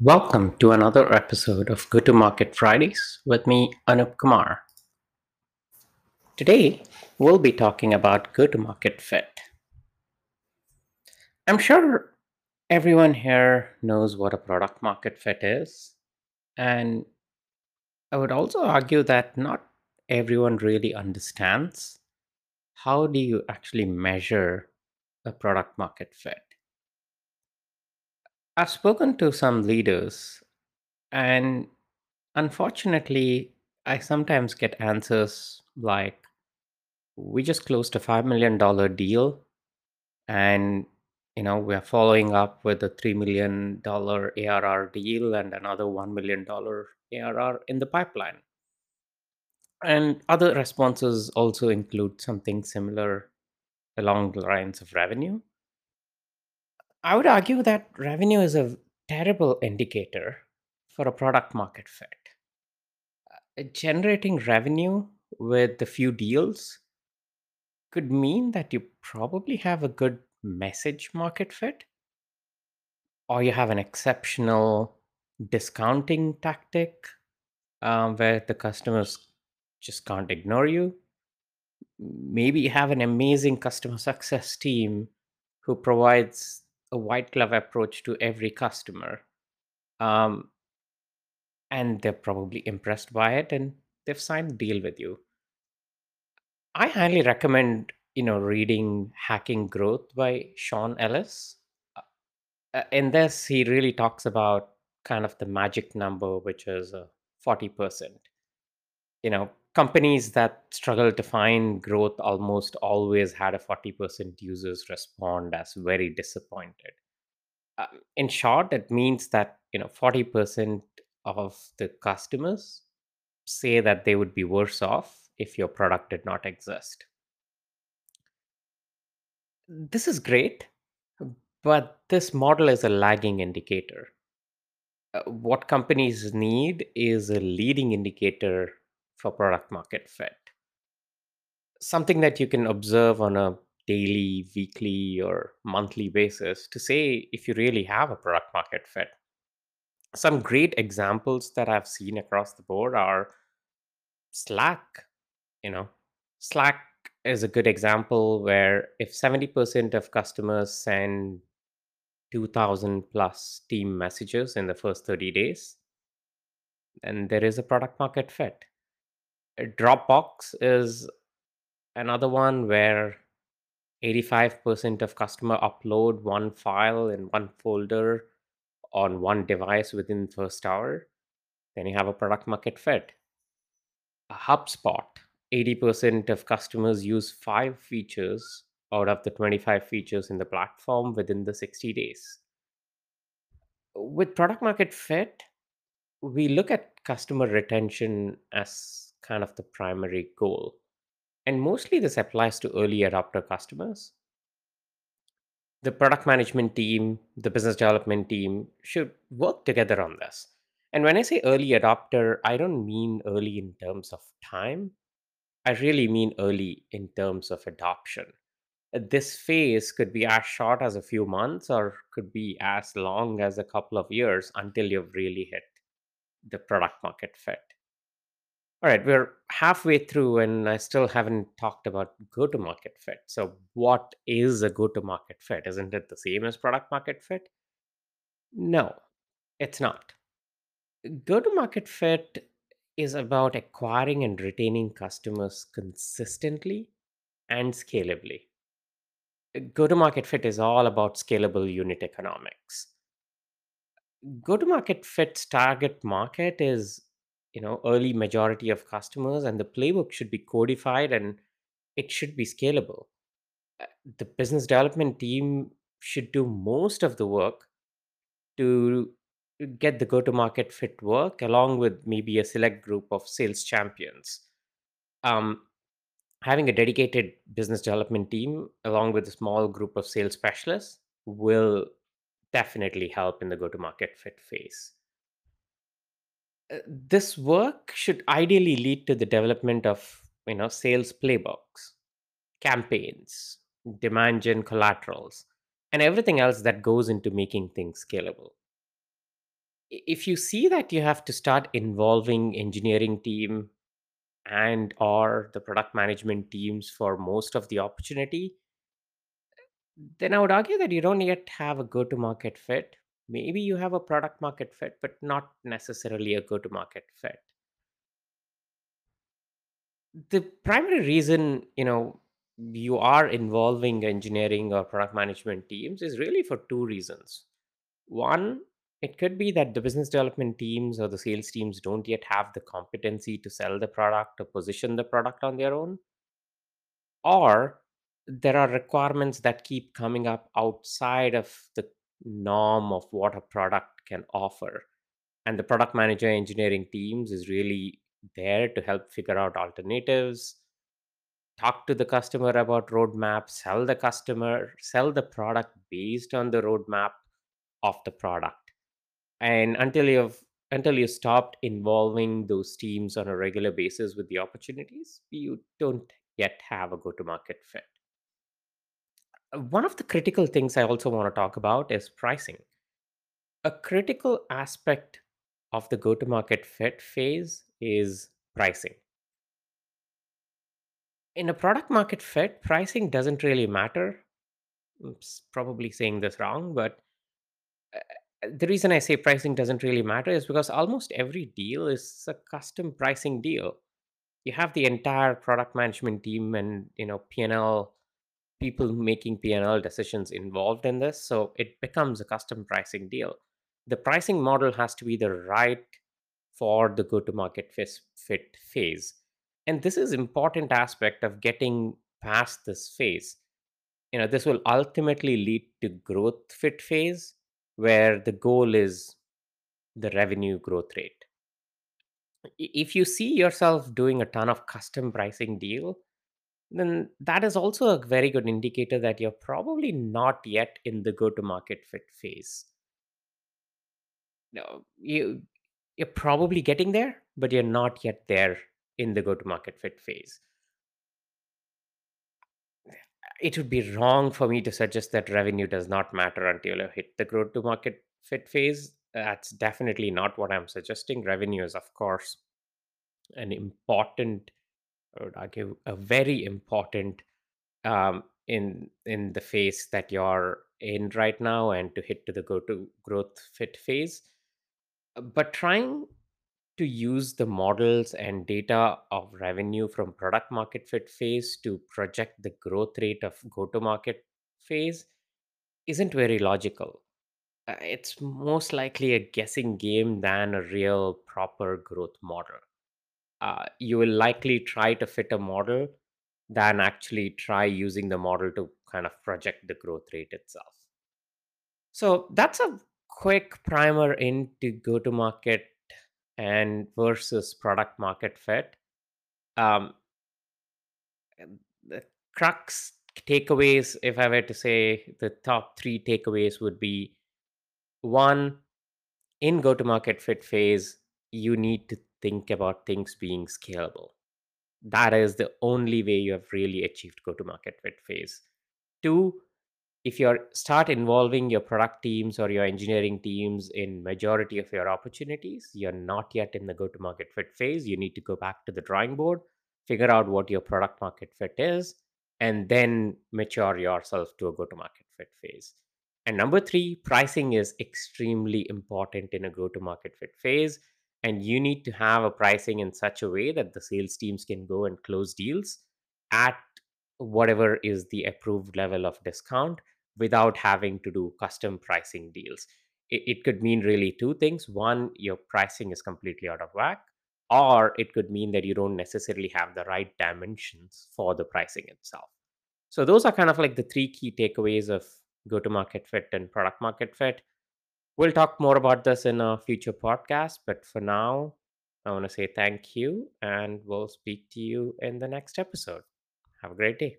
Welcome to another episode of Go to Market Fridays with me, Anup Kumar. Today, we'll be talking about go to market fit. I'm sure everyone here knows what a product market fit is, and I would also argue that not everyone really understands how do you actually measure a product market fit. I've spoken to some leaders, and unfortunately, I sometimes get answers like, we just closed a $5 million deal and you know we're following up with a $3 million ARR deal and another $1 million ARR in the pipeline. And other responses also include something similar along the lines of revenue. I would argue that revenue is a terrible indicator for a product market fit. Uh, Generating revenue with a few deals could mean that you probably have a good message market fit or you have an exceptional discounting tactic um, where the customers just can't ignore you. Maybe you have an amazing customer success team who provides a white glove approach to every customer. Um, and they're probably impressed by it and they've signed a deal with you. I highly recommend, you know, reading Hacking Growth by Sean Ellis. Uh, uh, in this, he really talks about kind of the magic number, which is uh, 40%. You know, companies that struggle to find growth almost always had a 40% users respond as very disappointed. Uh, in short, it means that, you know, 40% of the customers say that they would be worse off if your product did not exist. This is great, but this model is a lagging indicator. Uh, what companies need is a leading indicator for product market fit. Something that you can observe on a daily, weekly, or monthly basis to say if you really have a product market fit. Some great examples that I've seen across the board are Slack. You know, Slack is a good example where if 70% of customers send 2000 plus team messages in the first 30 days, then there is a product market fit. Dropbox is another one where 85% of customer upload one file in one folder on one device within the first hour, then you have a product market fit. A HubSpot, 80% of customers use five features out of the 25 features in the platform within the 60 days. With product market fit, we look at customer retention as kind of the primary goal. And mostly this applies to early adopter customers. The product management team, the business development team should work together on this. And when I say early adopter, I don't mean early in terms of time. I really mean early in terms of adoption. This phase could be as short as a few months or could be as long as a couple of years until you've really hit the product market fit. All right, we're halfway through and I still haven't talked about go to market fit. So, what is a go to market fit? Isn't it the same as product market fit? No, it's not. Go to market fit is about acquiring and retaining customers consistently and scalably. Go to market fit is all about scalable unit economics. Go to market fit's target market is you know early majority of customers and the playbook should be codified and it should be scalable. Uh, the business development team should do most of the work to get the go to market fit work along with maybe a select group of sales champions. Um, having a dedicated business development team along with a small group of sales specialists will definitely help in the go to market fit phase uh, this work should ideally lead to the development of you know sales playbooks campaigns demand gen collaterals and everything else that goes into making things scalable If you see that you have to start involving engineering team and or the product management teams for most of the opportunity, then I would argue that you don't yet have a go-to-market fit. Maybe you have a product market fit, but not necessarily a go-to-market fit. The primary reason, you know, you are involving engineering or product management teams is really for two reasons. One, it could be that the business development teams or the sales teams don't yet have the competency to sell the product or position the product on their own. Or there are requirements that keep coming up outside of the norm of what a product can offer. And the product manager engineering teams is really there to help figure out alternatives, talk to the customer about roadmap, sell the customer, sell the product based on the roadmap of the product. And until you've until you stopped involving those teams on a regular basis with the opportunities, you don't yet have a go-to-market fit. Uh, One of the critical things I also want to talk about is pricing. A critical aspect of the go-to-market fit phase is pricing. In a product market fit, pricing doesn't really matter. Probably saying this wrong, but uh, the reason I say pricing doesn't really matter is because almost every deal is a custom pricing deal. You have the entire product management team and you know P&L people making P&L decisions involved in this, so it becomes a custom pricing deal. The pricing model has to be the right for the go-to-market fit phase, and this is important aspect of getting past this phase. You know, this will ultimately lead to growth fit phase, where the goal is the revenue growth rate. If you see yourself doing a ton of custom pricing deal, then that is also a very good indicator that you're probably not yet in the go to market fit phase. No, you you're probably getting there, but you're not yet there in the go to market fit phase. It would be wrong for me to suggest that revenue does not matter until you hit the go to market fit phase. That's definitely not what I'm suggesting. Revenue is, of course, an important, I would argue, a very important um, in in the phase that you're in right now and to hit to the go to growth fit phase. Uh, but trying to use the models and data of revenue from product market fit phase to project the growth rate of go to market phase isn't very logical. Uh, it's most likely a guessing game than a real proper growth model uh, you will likely try to fit a model than actually try using the model to kind of project the growth rate itself. So that's a quick primer into go to market and versus product market fit. Um, the crux takeaways, if I were to say the top three takeaways, would be one, in go to market fit phase, you need to think about things being scalable. That is the only way you have really achieved go to market fit phase. Two if you start involving your product teams or your engineering teams in majority of your opportunities you're not yet in the go to market fit phase. You need to go back to the drawing board figure out what your product market fit is and then mature yourself to a go to market fit phase. And number 3 pricing is extremely important in a go to market fit phase and you need to have a pricing in such a way that the sales teams can go and close deals at whatever is the approved level of discount without having to do custom pricing deals. It, it could mean really two things. One, your pricing is completely out of whack, or it could mean that you don't necessarily have the right dimensions for the pricing itself. So, those are kind of like the three key takeaways of go to market fit and product market fit. We'll talk more about this in a future podcast, but for now, I want to say thank you and we'll speak to you in the next episode. Have a great day.